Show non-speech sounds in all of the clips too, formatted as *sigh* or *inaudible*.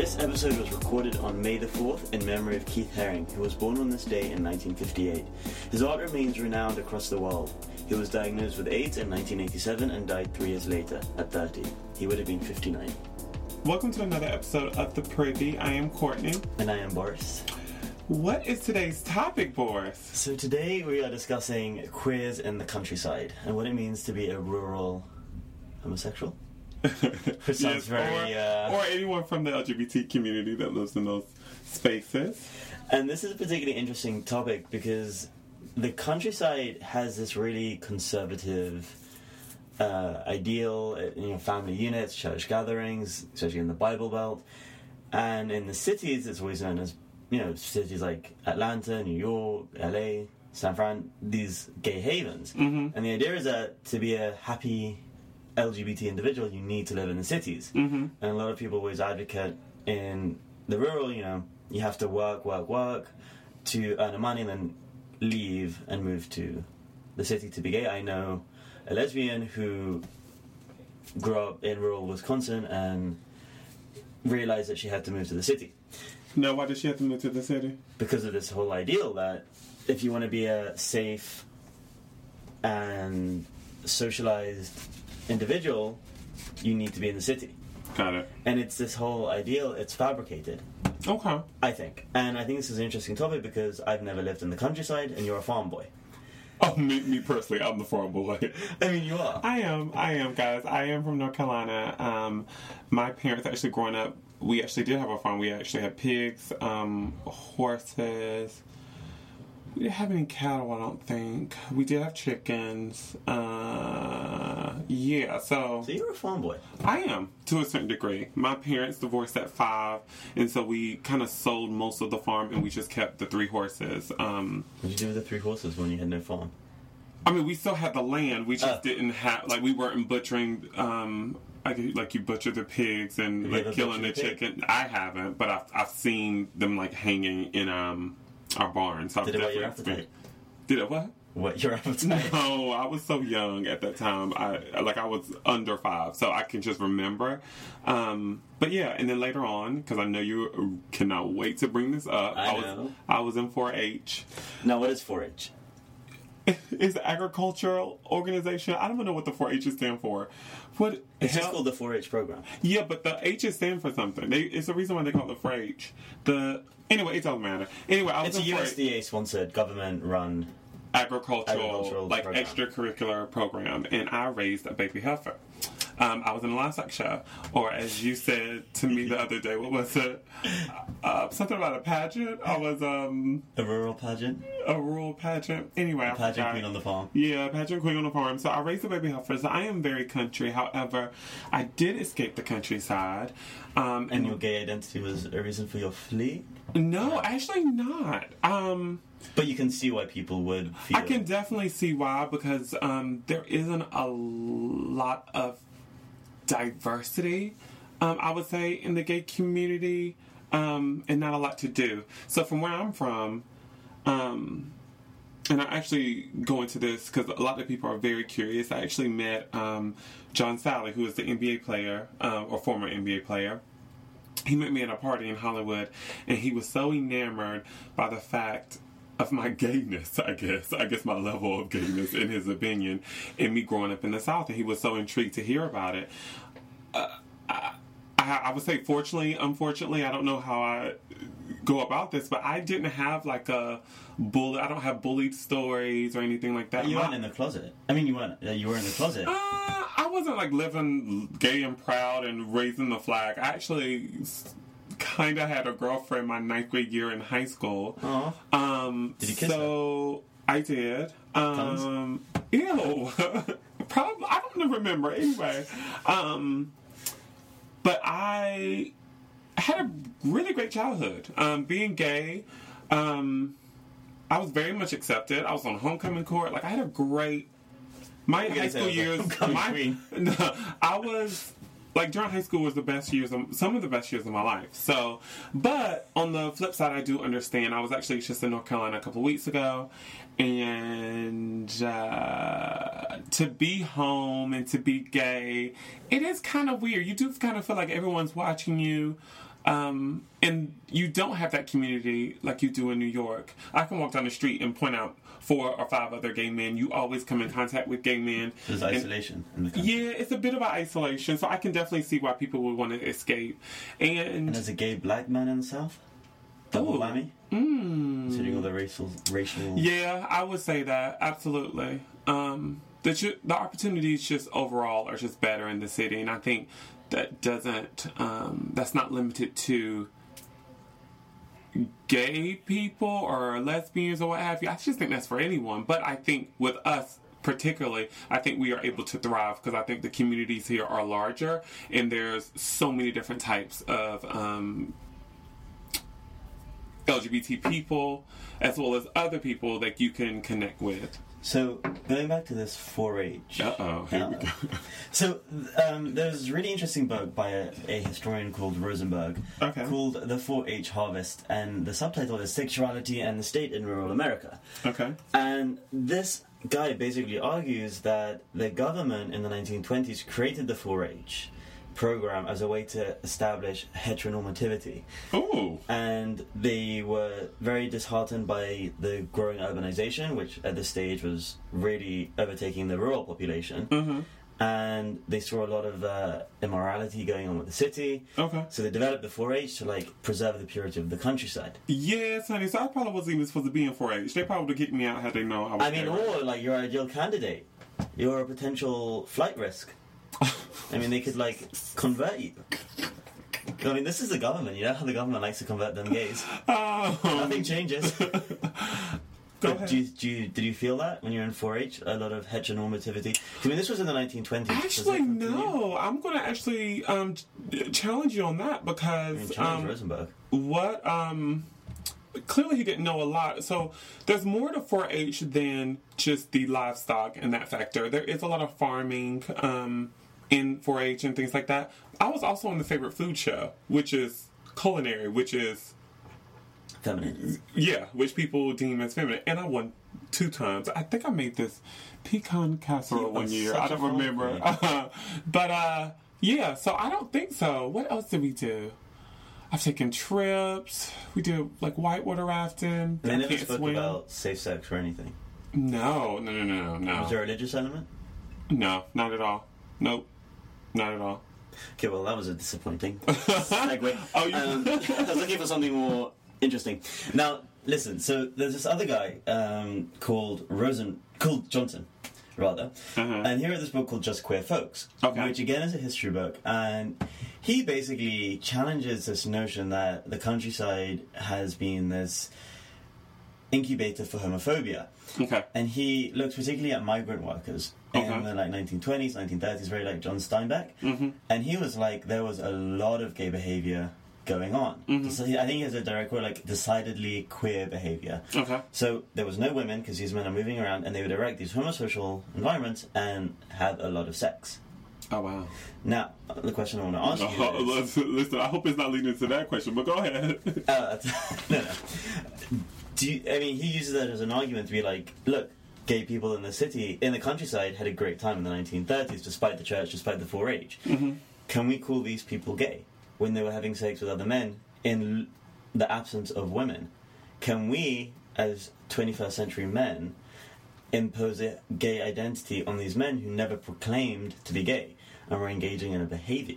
This episode was recorded on May the 4th in memory of Keith Haring, who was born on this day in 1958. His art remains renowned across the world. He was diagnosed with AIDS in 1987 and died three years later, at 30. He would have been 59. Welcome to another episode of The Privy. I am Courtney. And I am Boris. What is today's topic, Boris? So today we are discussing queers in the countryside and what it means to be a rural homosexual. *laughs* Which sounds Yes, very. or, uh, or anyone from the LGBT community that lives in those spaces. And this is a particularly interesting topic because the countryside has this really conservative uh, ideal, uh, you know, family units, church gatherings, especially in the Bible Belt. And in the cities, it's always known as, you know, cities like Atlanta, New York, LA, San Fran, these gay havens. Mm-hmm. And the idea is that to be a happy LGBT individual, you need to live in the cities. Mm-hmm. And a lot of people always advocate in the rural, you know, you have to work, work, work to earn the money and then leave and move to the city to be gay. I know a lesbian who grew up in rural Wisconsin and realized that she had to move to the city No, why did she have to move to the city? because of this whole ideal that if you want to be a safe and socialized individual, you need to be in the city. Got it. And it's this whole ideal, it's fabricated, Okay. I think. And I think this is an interesting topic because I've never lived in the countryside and you're a farm boy. *laughs* Oh, me, me personally, I'm the farm boy. *laughs* I mean, you are. I am. I am, guys. I am from North Carolina. Um, my parents actually growing up, we actually did have a farm. We actually had pigs, um, horses. We didn't have any cattle, I don't think. We did have chickens. Uh, yeah, so So you're a farm boy. I am to a certain degree. My parents divorced at five, and so we kind of sold most of the farm, and we just kept the three horses. Um, What did you do with the three horses when you had no farm? I mean, we still had the land. We just Oh. didn't have like we weren't butchering. Um, I could, like you butcher the pigs and like killing the chicken. I haven't, but I've I've seen them like hanging in um our barn. So I've Did it whet your definitely appetite? Did it what? What your appetite? *laughs* No, I was so young at that time. I like I was under five, so I can just remember. Um, but yeah, and then later on, because I know you cannot wait to bring this up. I was know. I was in 4-H. Now, what is 4-H? *laughs* It's the agricultural organization. I don't even know what the 4-H stand for. What? It's just called the 4-H program. Yeah, but the H stand for something. They, it's the reason why they call it the 4-H. The anyway, it doesn't matter. Anyway, I was It's a USDA-sponsored, government-run. agricultural, Agricultural like program. extracurricular program, and I raised a baby heifer. Um, I was in a livestock show, or as you said to me the other day, what was it? Uh, something about a pageant. I was um, A rural pageant. a rural pageant. Anyway, I Pageant queen on the farm. Yeah, pageant queen on the farm. So I raised a baby heifer. So I am very country. However, I did escape the countryside. Um, And your gay identity was a reason for your flee? no, actually not. Um, But you can see why people would feel... I can definitely see why because um, there isn't a lot of diversity, um, I would say, in the gay community, um, and not a lot to do. So, from where I'm from, um, and I actually go into this because a lot of people are very curious. I actually met um, John Salley, who is the NBA player uh, or former NBA player he met me at a party in Hollywood, and he was so enamored by the fact *laughs* of my gayness, I guess. I guess my level of gayness, in his opinion, and me growing up in the South, and he was so intrigued to hear about it. Uh, I, I, would say, fortunately, unfortunately, I don't know how I go about this, but I didn't have like a bully. I don't have bullied stories or anything like that. You weren't in the closet. I mean, you weren't. Uh, you were in the closet. uh, I wasn't like living gay and proud and raising the flag. I actually kind of had a girlfriend my ninth grade year in high school. Aw. Um, Did you kiss so I did. Um, ew. *laughs* Probably I don't remember anyway. Um, but I had a really great childhood. Um, being gay, um, I was very much accepted. I was on homecoming court. Like I had a great. My high school I was a years. My, *laughs* no, I was like during high school was the best years of some of the best years of my life. So, but on the flip side, I do understand. I was actually just in North Carolina a couple weeks ago, and uh, to be home and to be gay, it is kind of weird. You do kind of feel like everyone's watching you. Um, and you don't have that community like you do in New York. I can walk down the street and point out four or five other gay men. You always come in contact with gay men. There's And- isolation in the yeah, it's a bit of an isolation, so I can definitely see why people would want to escape. And, And there's a gay black man in the South. Double Ooh. whammy. mm, Considering all the racial, racial. yeah, I would say that absolutely. Um, the the opportunities just overall are just better in the city, and I think that doesn't um, that's not limited to gay people or lesbians or what have you. I just think that's for anyone. But I think with us particularly, I think we are able to thrive because I think the communities here are larger and there's so many different types of um, LGBT people as well as other people that you can connect with. So going back to this 4-H. Uh oh, here we go. *laughs* So um, there's a really interesting book by a, a historian called Rosenberg Okay. called The 4-H Harvest, and the subtitle is Sexuality and the State in Rural America. Okay. And this guy basically argues that the government in the 1920s created the 4-H program as a way to establish heteronormativity. Oh. And they were very disheartened by the growing urbanization, which at this stage was really overtaking the rural population. Mm-hmm. And they saw a lot of uh, immorality going on with the city. Okay. So they developed the 4-H to like preserve the purity of the countryside. Yes, honey. So I probably wasn't even supposed to be in 4-H. They probably would have kicked me out had they known I was I mean, there. or like you're an ideal candidate. You're a potential flight risk. I mean, they could like convert you. I mean, this is the government. You know how the government likes to convert them gays. Oh. Nothing changes. *laughs* Go But ahead. do you, do you, did you feel that when you're in 4-H? A lot of heteronormativity? I mean, this was in the 1920s. Actually, no. I'm going to actually um, challenge you on that I mean, because um, Rosenberg. what um clearly he didn't know a lot so there's more to 4-h than just the livestock and that factor there is a lot of farming um in 4-h and things like that i was also on the favorite food show which is culinary which is Feminine. yeah which people deem as feminine and i won two times i think i made this pecan casserole You one year I don't remember *laughs* but uh yeah so i don't think so what else did we do I've taken trips. We did like whitewater rafting. They never spoke swim. about safe sex or anything. No, no, no, no, no, Was there a religious element? no, not at all. Nope, not at all. Okay, well, that was a disappointing *laughs* segue. Oh, you- um, I was looking for something more interesting. Now, listen. So there's this other guy um, called Rosen, called Johnson, rather, Uh-huh. and he wrote this book called Just Queer Folks, Okay. which again is a history book, and he basically challenges this notion that the countryside has been this incubator for homophobia Okay. and he looks particularly at migrant workers Okay. in the like 1920s, 1930s, very like John Steinbeck, Mm-hmm. and he was like there was a lot of gay behavior going on. Mhm. So I think he has a direct quote like decidedly queer behavior. Okay. So there was no women because these men are moving around, and they would erect these homosocial environments and have a lot of sex. Oh wow. Now, the question I want to ask you Uh, is, *laughs* listen, I hope it's not leading to that question, but go ahead. Uh, *laughs* no, no. Do you, I mean he uses that as an argument to be like, look, gay people in the city, in the countryside, had a great time in the 1930s, despite the church, despite the 4-H. mm-hmm. Can we call these people gay when they were having sex with other men in l- the absence of women? Can we, as 21st century men, impose a gay identity on these men who never proclaimed to be gay and were engaging in a behavior?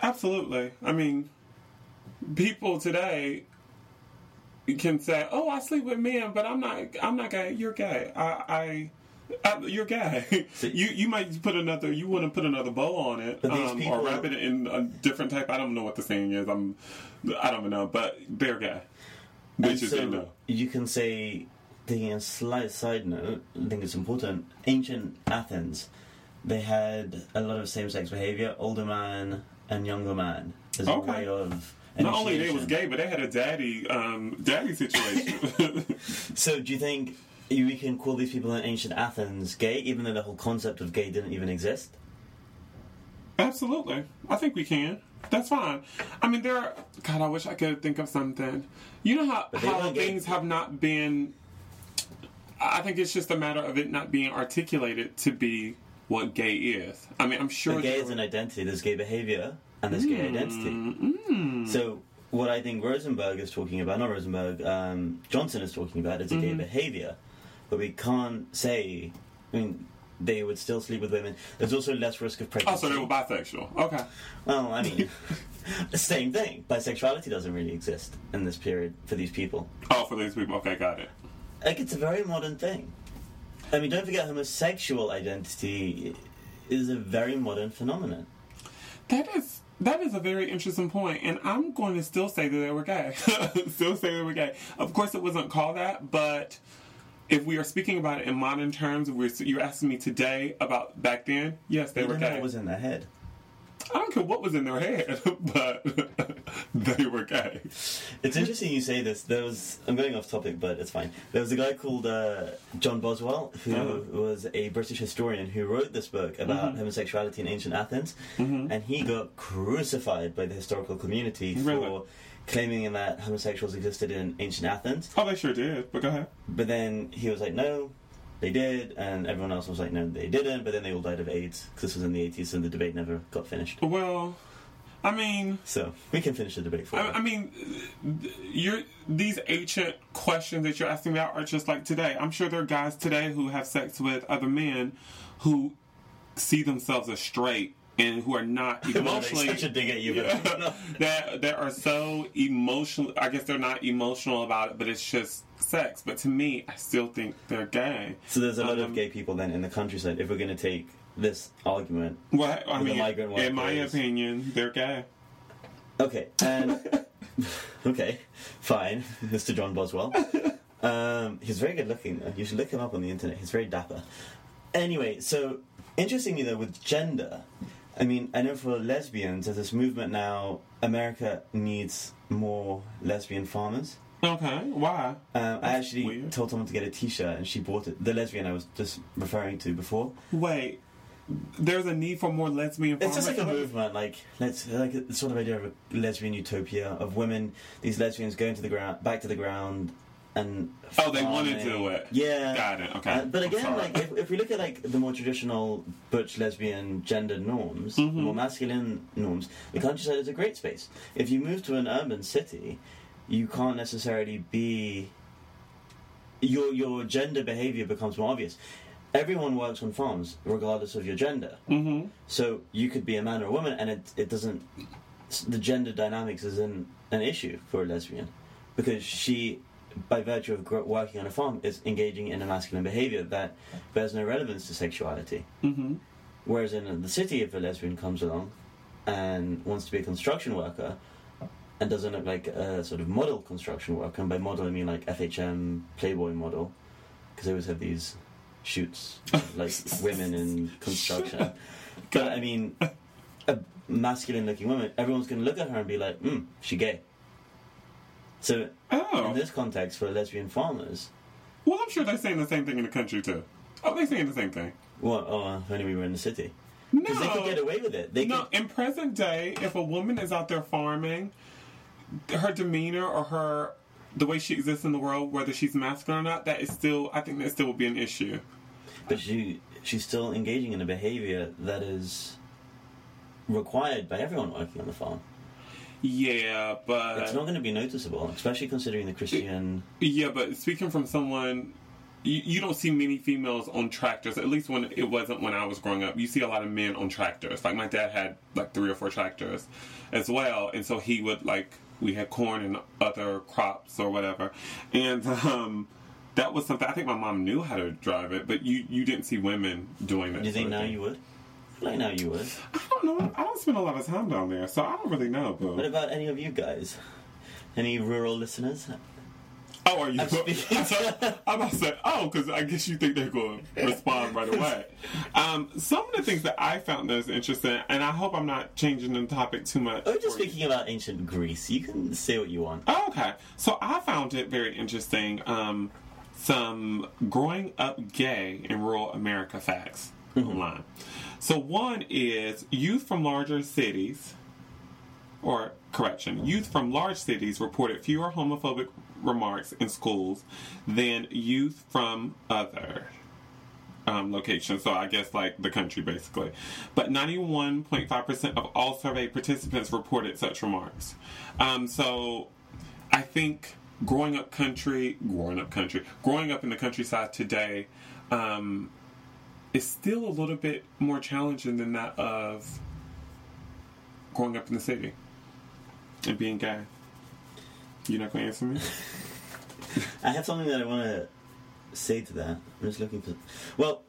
Absolutely. I mean, people today can say, "Oh, I sleep with men, but I'm not. I'm not gay. You're gay. I, I, I you're gay." *laughs* You you might put another. You want to put another bow on it, um, or wrap it in a different type. I don't know what the saying is. I'm. I don't know, but they're gay. Is so they know. you can say, taking a slight side note, I think it's important. Ancient Athens, they had a lot of same-sex behavior, older man and younger man, as Okay. a way of. Not only they was gay, but they had a daddy, um, daddy situation. *laughs* So do you think you- we can call these people in ancient Athens gay, even though the whole concept of gay didn't even exist? Absolutely. I think we can. That's fine. I mean, there are. God, I wish I could think of something. You know how, how weren't gay. things have not been. I think it's just a matter of it not being articulated to be what gay is. I mean, I'm sure. But gay is an identity. There's gay behavior, and this gay identity. So what I think Rosenberg is talking about, not Rosenberg, um, Johnson is talking about is a gay behavior, but we can't say. I mean, they would still sleep with women. There's also less risk of pregnancy. Oh, so they were bisexual. Okay. Well, I mean, the *laughs* *laughs* same thing. Bisexuality doesn't really exist in this period for these people. Oh, for these people. Okay, got it. Like, it's a very modern thing. I mean, don't forget, homosexual identity is a very modern phenomenon. That is that is a very interesting point, and I'm going to still say that they were gay. *laughs* still say they were gay. Of course, it wasn't called that, but if we are speaking about it in modern terms, if we're, you're asking me today about back then. Yes, they were know gay. what was in the head. I don't care what was in their head, *laughs* but *laughs* they were gay. It's interesting you say this. There was I'm going off topic, but it's fine. There was a guy called uh, John Boswell who Oh. was a British historian who wrote this book about homosexuality in ancient Athens, and he got crucified by the historical community for claiming that homosexuals existed in ancient Athens. Oh, they sure did. But go ahead. But then he was like, no, they did, and everyone else was like, no, they didn't. But then they all died of AIDS because this was in the 80s, and the debate never got finished. Well, I mean, So we can finish the debate for. I, I mean, you're these ancient questions that you're asking about are just like today. I'm sure there are guys today who have sex with other men who see themselves as straight and who are not *laughs* emotionally such a dig at you, but *laughs* *laughs* no. that that are so emotional. I guess they're not emotional about it, but it's just sex. But to me, I still think they're gay. So there's a lot Um, of gay people then in the countryside. If we're going to take this argument, Well, I mean, in my opinion, they're gay. okay, and okay, fine, Mr. John Boswell. Um, he's very good looking though. You should look him up on the internet. He's very dapper. Anyway, so interestingly though, with gender, I mean, I know for lesbians, there's this movement now. America needs more lesbian farmers. Okay, why? Um, I actually weird. told someone to get a T-shirt, and she bought it. The lesbian I was just referring to before. Wait, there's a need for more lesbian. It's just like a movement, like let's like the sort of idea of a lesbian utopia of women. These lesbians going to the ground, back to the ground, and Oh, they wanted to do it. Yeah, Got it, okay. Uh, but again, like if, if we look at like the more traditional butch lesbian gender norms, Mm-hmm. the more masculine norms, the countryside is a great space. If you move to an urban city, you can't necessarily be your your gender behavior becomes more obvious. Everyone works on farms, regardless of your gender. Mm-hmm. So you could be a man or a woman, and it it doesn't. The gender dynamics isn't an issue for a lesbian because she, by virtue of working on a farm, is engaging in a masculine behavior that bears no relevance to sexuality. Mm-hmm. Whereas in the city, if a lesbian comes along and wants to be a construction worker and doesn't look like a sort of model construction worker, and by model I mean like FHM Playboy model, because they always have these shoots like *laughs* women in construction. But I mean, a masculine-looking woman, everyone's going to look at her and be like, "Hmm, she gay." So Oh, in this context, for lesbian farmers, well, I'm sure they're saying the same thing in the country too. Oh, they're saying the same thing. well, oh, if only we were in the city, No, they could get away with it. They no. could, In present day, if a woman is out there farming, her demeanor or her the way she exists in the world, whether she's masculine or not, that is still, I think that still would be an issue. but she she's still engaging in a behavior that is required by everyone working on the farm. Yeah, but It's not going to be noticeable, especially considering the Christian. Yeah, but speaking from someone, you, you don't see many females on tractors. At least when it wasn't when I was growing up. You see a lot of men on tractors. Like my dad had like three or four tractors as well, and so he would like we had corn and other crops or whatever, and um, that was something. I think my mom knew how to drive it, but you you didn't see women doing that. Do you think now thing. you would? I feel Like now you would. I don't know. I don't spend a lot of time down there, so I don't really know. But What about any of you guys? Any rural listeners? Oh, are you? I'm *laughs* speaking- I'm about to say, oh, because I guess you think they're going *laughs* to respond right away. Um, some of the things that I found that's interesting, and I hope I'm not changing the topic too much. We're just for you. speaking about ancient Greece. You can say what you want. Oh, okay. So I found it very interesting. Um, some growing up gay in rural America facts online. So one is youth from larger cities, or correction, youth from large cities reported fewer homophobic remarks in schools than youth from other um, locations. So I guess like the country basically. But 91.5% of all survey participants reported such remarks. Um, so I think growing up country, growing up country, growing up in the countryside today um, is still a little bit more challenging than that of growing up in the city and being gay. You're not going to answer me? *laughs* I have something that I want to say to that. I'm just looking for. Well,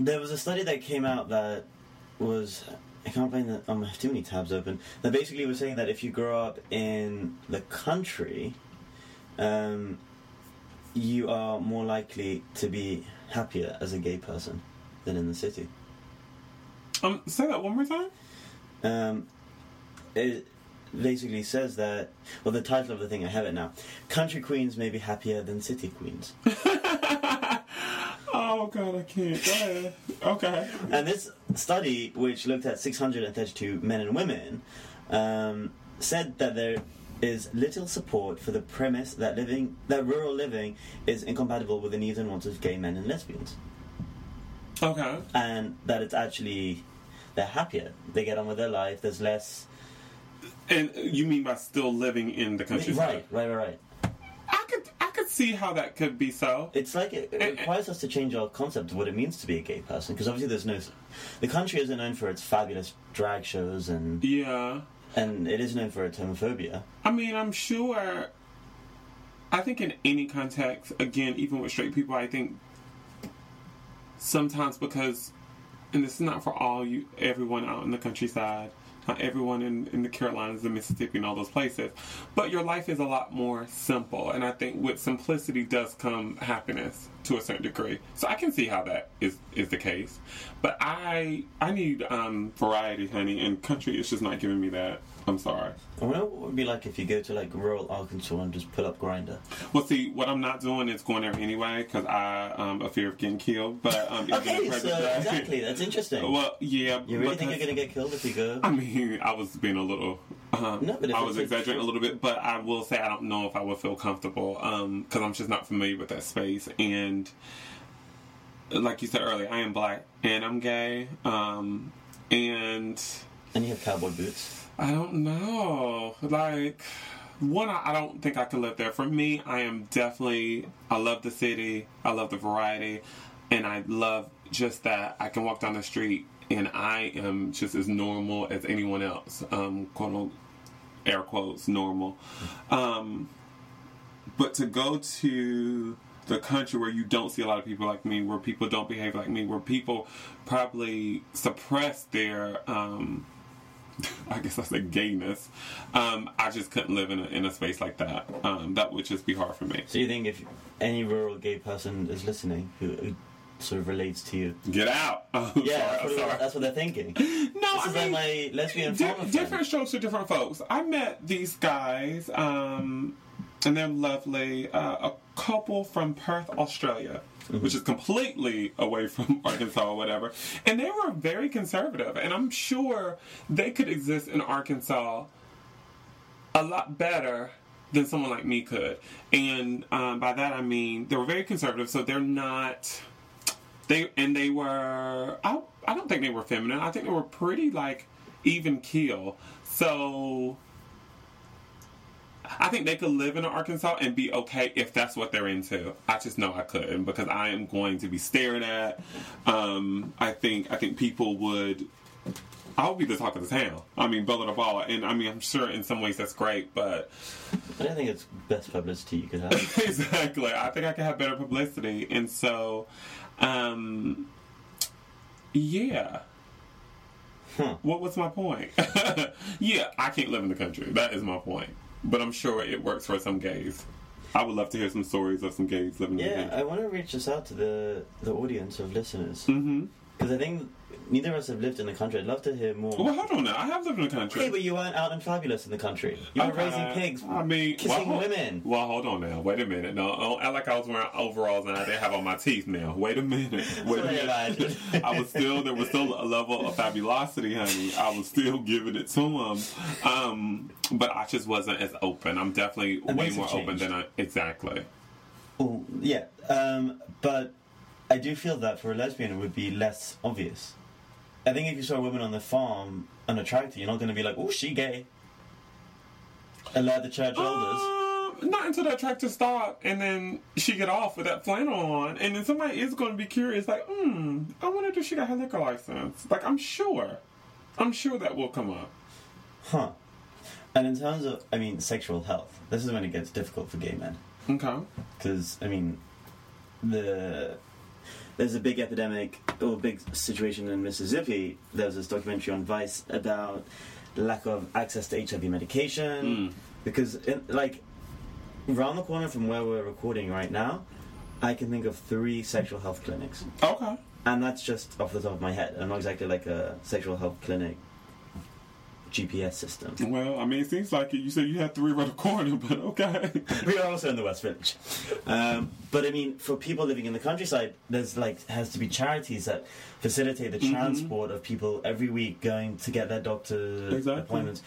there was a study that came out that was. I can't find that. Um, I have too many tabs open. That basically was saying that if you grow up in the country, um, you are more likely to be happier as a gay person than in the city. Um, say that one more time. Um, it basically says that. Well, the title of the thing I have it now. Country queens may be happier than city queens. *laughs* oh god, I can't. Okay. And this study, which looked at 632 men and women, um, said that there is little support for the premise that living that rural living is incompatible with the needs and wants of gay men and lesbians, Okay. and that it's actually they're happier. They get on with their life. There's less. And you mean by still living in the countryside? Right, right, right, right. I could I could see how that could be so. It's like it, it eh, eh. requires us to change our concept of what it means to be a gay person because obviously there's no. The country isn't known for its fabulous drag shows and Yeah. And it is known for its homophobia. I mean, I'm sure. I think in any context, again, even with straight people, I think sometimes because, and this is not for all you, everyone out in the countryside, not everyone in, in the Carolinas and Mississippi and all those places, but your life is a lot more simple, and I think with simplicity does come happiness to a certain degree. So I can see how that is is the case, but I I need um, variety, honey, and country is just not giving me that. I'm sorry. I wonder what it would be like if you go to like rural Arkansas and just pull up Grindr. Well, see, what I'm not doing is going there anyway because I um a fear of getting killed. But um, Okay, so exactly, that's interesting. *laughs* Well, yeah. you really think you're gonna get killed if you go? I mean, I was being a little. Um, No, but I was exaggerating a little bit, but I will say I don't know if I would feel comfortable because I'm just not familiar with that space. And like you said earlier, I am black and I'm gay, um, and And you have cowboy boots. I don't know. Like, one, I don't think I could live there. For me, I am definitely. I love the city. I love the variety, and I love just that I can walk down the street and I am just as normal as anyone else. Um, quote unquote, air quotes, normal. Um, but to go to the country where you don't see a lot of people like me, where people don't behave like me, where people probably suppress their, um, *laughs* I guess I said gayness. Um, I just couldn't live in a, in a space like that. Um, that would just be hard for me. So you think if any rural gay person is listening who, who sort of relates to you, Get out! *laughs* Oh, yeah, sorry, that's, what, that's what they're thinking. *laughs* No, This I mean, like my lesbian Di- friend. different strokes for different folks. I met these guys, um, and they're lovely. Uh, couple from Perth, Australia, which is completely away from *laughs* Arkansas or whatever. And they were very conservative, and I'm sure they could exist in Arkansas a lot better than someone like me could. And um, by that I mean they were very conservative, so they're not. They and they were. I I don't think they were feminine. I think they were pretty like even keel. So I think they could live in Arkansas and be okay if that's what they're into. I just know I couldn't because I am going to be stared at. Um, I think I think people would. I would be the talk of the town. I mean, Bella the ball, and I mean, I'm sure in some ways that's great, but I don't think it's best publicity you could have. *laughs* exactly. I think I could have better publicity, and so, um, yeah. Huh. What was my point? *laughs* yeah, I can't live in the country. That is my point. But I'm sure it works for some gays. I would love to hear some stories of some gays living in Yeah. I want to reach this out to the the audience of listeners Mm-hmm. because I think neither of us have lived in the country. I'd love to hear more. Well, hold on now. I have lived in the country. Okay, but you weren't out and fabulous in the country. You were Okay. raising pigs, I mean, kissing well, women. Well, hold on now. Wait a minute. No, I don't act like I was wearing overalls and I didn't have on my teeth. Now, wait a minute. Wait a I minute. I was still there was still a level of fabulosity, honey. I was still giving it to him, um, but I just wasn't as open. I'm definitely And way more open than I exactly. Oh, yeah, um, but I do feel that for a lesbian it would be less obvious. I think if you saw a woman on the farm unattractive, you're not going to be like, "Oh, she gay." Allow the church elders. Um, not until that tractor stop and then she get off with that flannel on, and then somebody is going to be curious, like, hmm, I wonder if she got her liquor license. Like, I'm sure, I'm sure that will come up. Huh. And in terms of, I mean, sexual health, this is when it gets difficult for gay men. Okay. Because, I mean, the there's a big epidemic or big situation in Mississippi. There was this documentary on Vice about lack of access to HIV medication. Hmm. Because, it, like, round the corner from where we're recording right now, I can think of three sexual health clinics. Okay. And that's just off the top of my head. I'm not exactly like a sexual health clinic GPS system. Well, I mean, it seems like it. You said you had three around the corner, *laughs* but okay. we are also in the West Village. Um, but I mean, for people living in the countryside, there's like has to be charities that facilitate the transport of people every week going to get their doctor Exactly. appointments.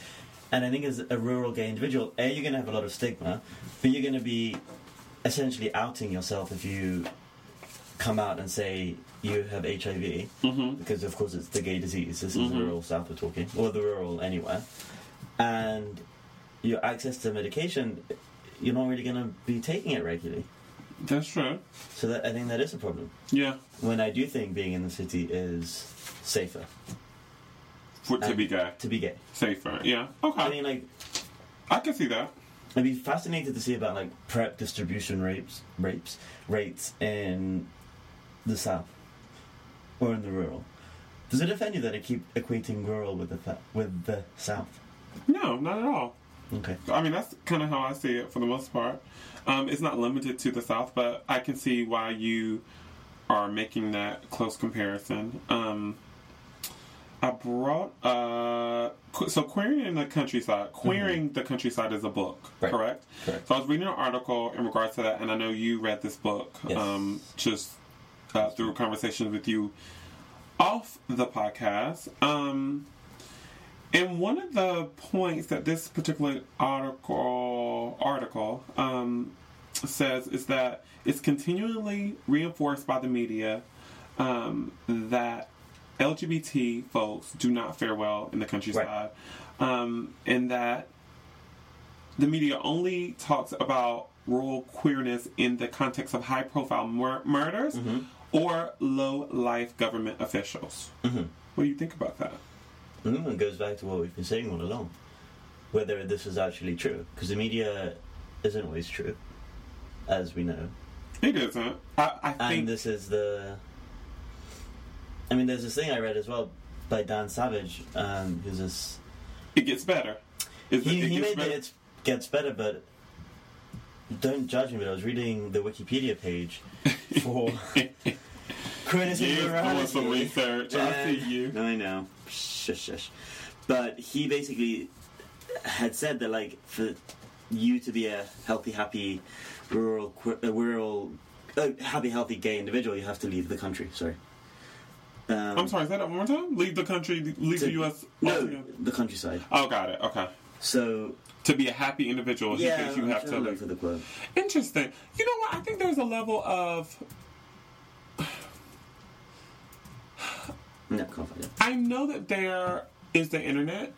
And I think as a rural gay individual, a you're going to have a lot of stigma, but you're going to be essentially outing yourself if you come out and say you have HIV, hmm because of course it's the gay disease. This is the Mhm. rural South we're talking, or the rural anywhere. And your access to medication, you're not really going to be taking it regularly. That's true. So that, I think that is a problem. Yeah. When I do think being in the city is safer For, to be gay, to be gay. safer. Yeah. Okay. I mean, like, I can see that. I'd be fascinated to see about like PrEP distribution rates, rapes, rates in the South or in the rural. Does it offend you that I keep equating rural with the th- with the South? No, not at all. Okay. I mean, that's kind of how I see it for the most part. Um, it's not limited to the South, but I can see why you are making that close comparison. Um, I brought uh, so queering in the countryside. Queering the countryside is a book, Mm-hmm. Right. correct? Correct. So I was reading an article in regards to that, and I know you read this book Yes. um, just uh, through conversations with you off the podcast. Um, and one of the points that this particular article article um, says is that it's continually reinforced by the media um, that LGBT folks do not fare well in the countryside, um, and that the media only talks about rural queerness in the context of high-profile mur- murders or low-life government officials. Mm-hmm. What do you think about that? Mm, it goes back to what we've been saying all along. Whether this is actually true. Because the media isn't always true, as we know. It isn't. I, I think And this is the. I mean, there's this thing I read as well by Dan Savage, um, who's this. it gets better. Is He, it he gets made better? that it gets better, but don't judge me. But I was reading the Wikipedia page *laughs* for and Morality. some research. I see you. I know. Shush, shush. But he basically had said that, like, for you to be a healthy, happy, rural, rural, uh, happy, healthy gay individual, you have to leave the country. Sorry. Um, I'm sorry, say that one more time. Leave the country, leave to- the U.S. No, the countryside. Oh, got it. Okay. So To be a happy individual, he yeah, thinks you have to the. Interesting. You know what? I think there's a level of. No, can't find it. I know that there is the internet,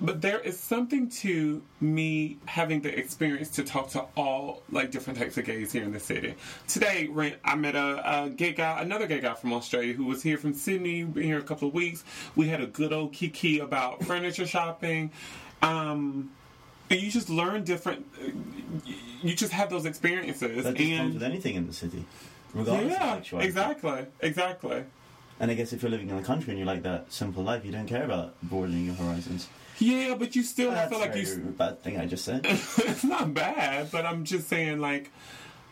but there is something to me having the experience to talk to all like different types of gays here in the city. Today, I met a, a gay guy, another gay guy from Australia who was here from Sydney, been here a couple of weeks. We had a good old kiki about furniture shopping. Um, and you just learn different. Uh, you just have those experiences, That just comes and with anything in the city, regardless of yeah, sexuality. exactly, exactly. And I guess if you're living in the country and you like that simple life, you don't care about broadening your horizons. Yeah, but you still That's feel like you. very bad thing I just said. *laughs* it's not bad, but I'm just saying, like,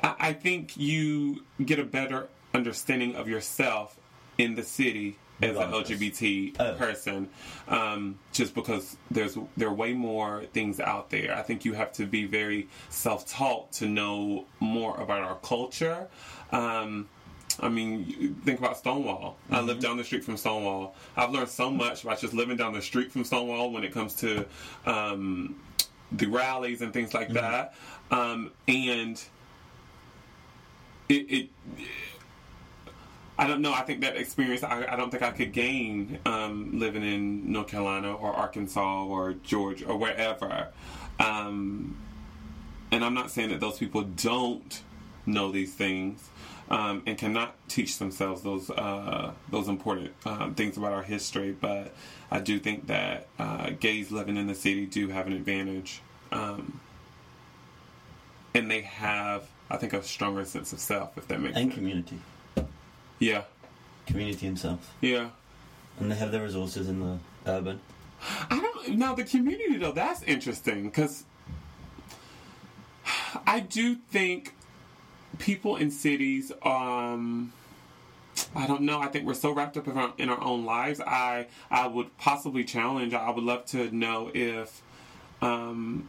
I, I think you get a better understanding of yourself in the city as an LGBT Oh. person, um, just because there's there are way more things out there. I think you have to be very self-taught to know more about our culture. Um, I mean, think about Stonewall. I live down the street from Stonewall. I've learned so much about just living down the street from Stonewall when it comes to um, the rallies and things like that. Um, and it, it I don't know. I think that experience, I, I don't think I could gain um, living in North Carolina or Arkansas or Georgia or wherever. Um, and I'm not saying that those people don't know these things um, and cannot teach themselves those uh, those important um, things about our history, but I do think that uh, gays living in the city do have an advantage, um, and they have, I think, a stronger sense of self, if that makes And sense. community. Yeah, Community himself. yeah. And they have their resources in the urban. I don't now the community though. That's interesting because I do think people in cities. Um, I don't know. I think we're so wrapped up in our, in our own lives. I I would possibly challenge. I would love to know if um,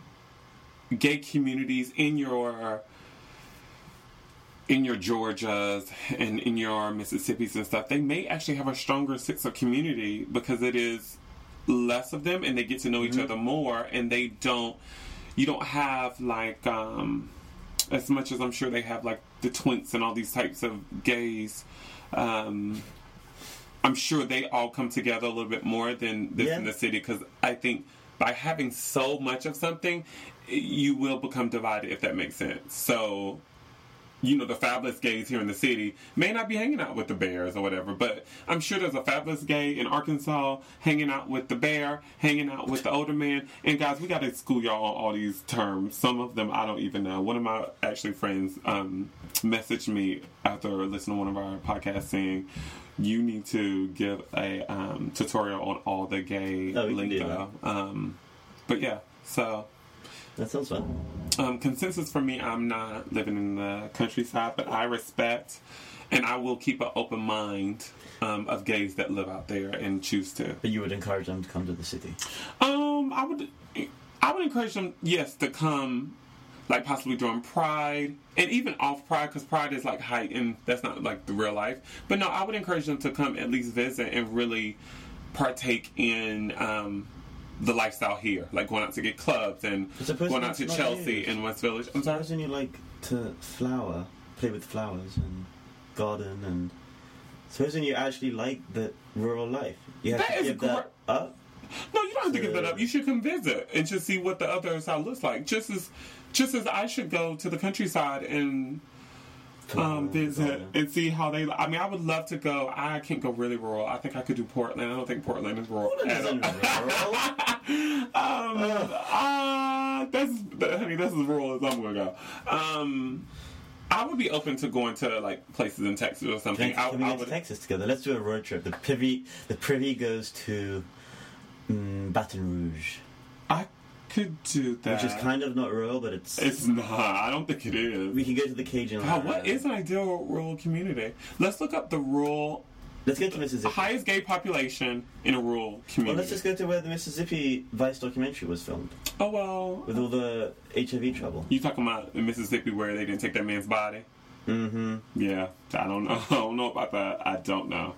gay communities in your in your Georgias and in your Mississippis and stuff, they may actually have a stronger sense of community because it is less of them and they get to know each other more and they don't you don't have like um as much as I'm sure they have like the twinks and all these types of gays um I'm sure they all come together a little bit more than this Yeah. in the city because I think by having so much of something you will become divided if that makes sense so you know, the fabulous gays here in the city may not be hanging out with the bears or whatever, but I'm sure there's a fabulous gay in Arkansas hanging out with the bear, hanging out with the older man. And guys, we got to school y'all on all these terms. Some of them I don't even know. One of my actually friends um, messaged me after listening to one of our podcasts saying, you need to give a um, tutorial on all the gay Oh, lingo. Um, but yeah, so That sounds fun. um, consensus for me, I'm not living in the countryside, but I respect and I will keep an open mind um, of gays that live out there and choose to. But you would encourage them to come to the city. Um, I would, I would encourage them, yes, to come, like possibly during Pride and even off Pride, because Pride is like height and that's not like the real life. But no, I would encourage them to come at least visit and really partake in. Um, the lifestyle here, like going out to get clubs and going out to Chelsea and West Village. I'm sorry. You like to flower, play with flowers and garden and suppose when you actually like the rural life, you have That to give gr- that up. No, you don't have to give that up. You should come visit and just see what the other side looks like. Just as, just as I should go to the countryside and um, visit and see how they. I mean, I would love to go. I can't go really rural. I think I could do Portland. I don't think Portland is rural. Portland at rural. *laughs* um, uh, that's honey. That's as rural as I'm gonna go. Um, I would be open to going to like places in Texas or something. I, can we I go to would. Texas together? Let's do a road trip. The privy, the privy goes to mm, Baton Rouge, I could do that. which is kind of not rural, but it's. It's not. I don't think it is. we can go to the Cajun. God, what is an ideal rural community? Let's look up the rural Let's go to Mississippi. highest gay population in a rural Well, community. let's just go to where the Mississippi Vice documentary was filmed, oh well, with all the HIV trouble. you talking about in Mississippi where they didn't take that man's body? Mm-hmm. Yeah, I don't know. *laughs* I don't know about that. I don't know.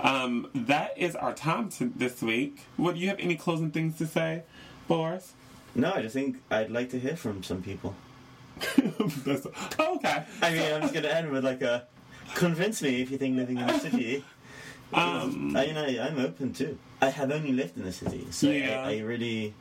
Um, that is our time to this week. What do you have any closing things to say, Boris? No, I just think I'd like to hear from some people. *laughs* Oh, okay. I mean, I'm just going to end with like a convince me if you think living in the city. Um, I mean, I, I'm open too. I have only lived in the city, so Yeah. I, I really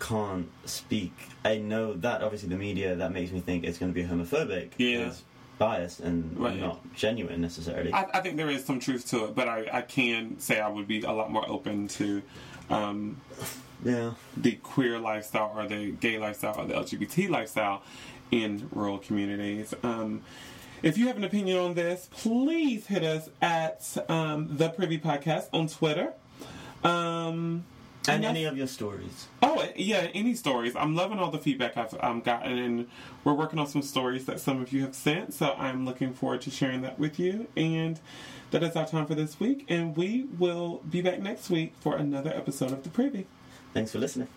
can't speak. I know that obviously the media that makes me think it's going to be homophobic. Yeah. biased and Right. not genuine necessarily. I, I think there is some truth to it, but I, I can say I would be a lot more open to um, yeah. the queer lifestyle or the gay lifestyle or the LGBT lifestyle in rural communities. Um, if you have an opinion on this, please hit us at um, the Privy Podcast on Twitter. Um, And any of your stories. Oh yeah, any stories? I'm loving all the feedback I've um, gotten, and we're working on some stories that some of you have sent. So I'm looking forward to sharing that with you. And that is our time for this week, and we will be back next week for another episode of the Privy. Thanks for listening.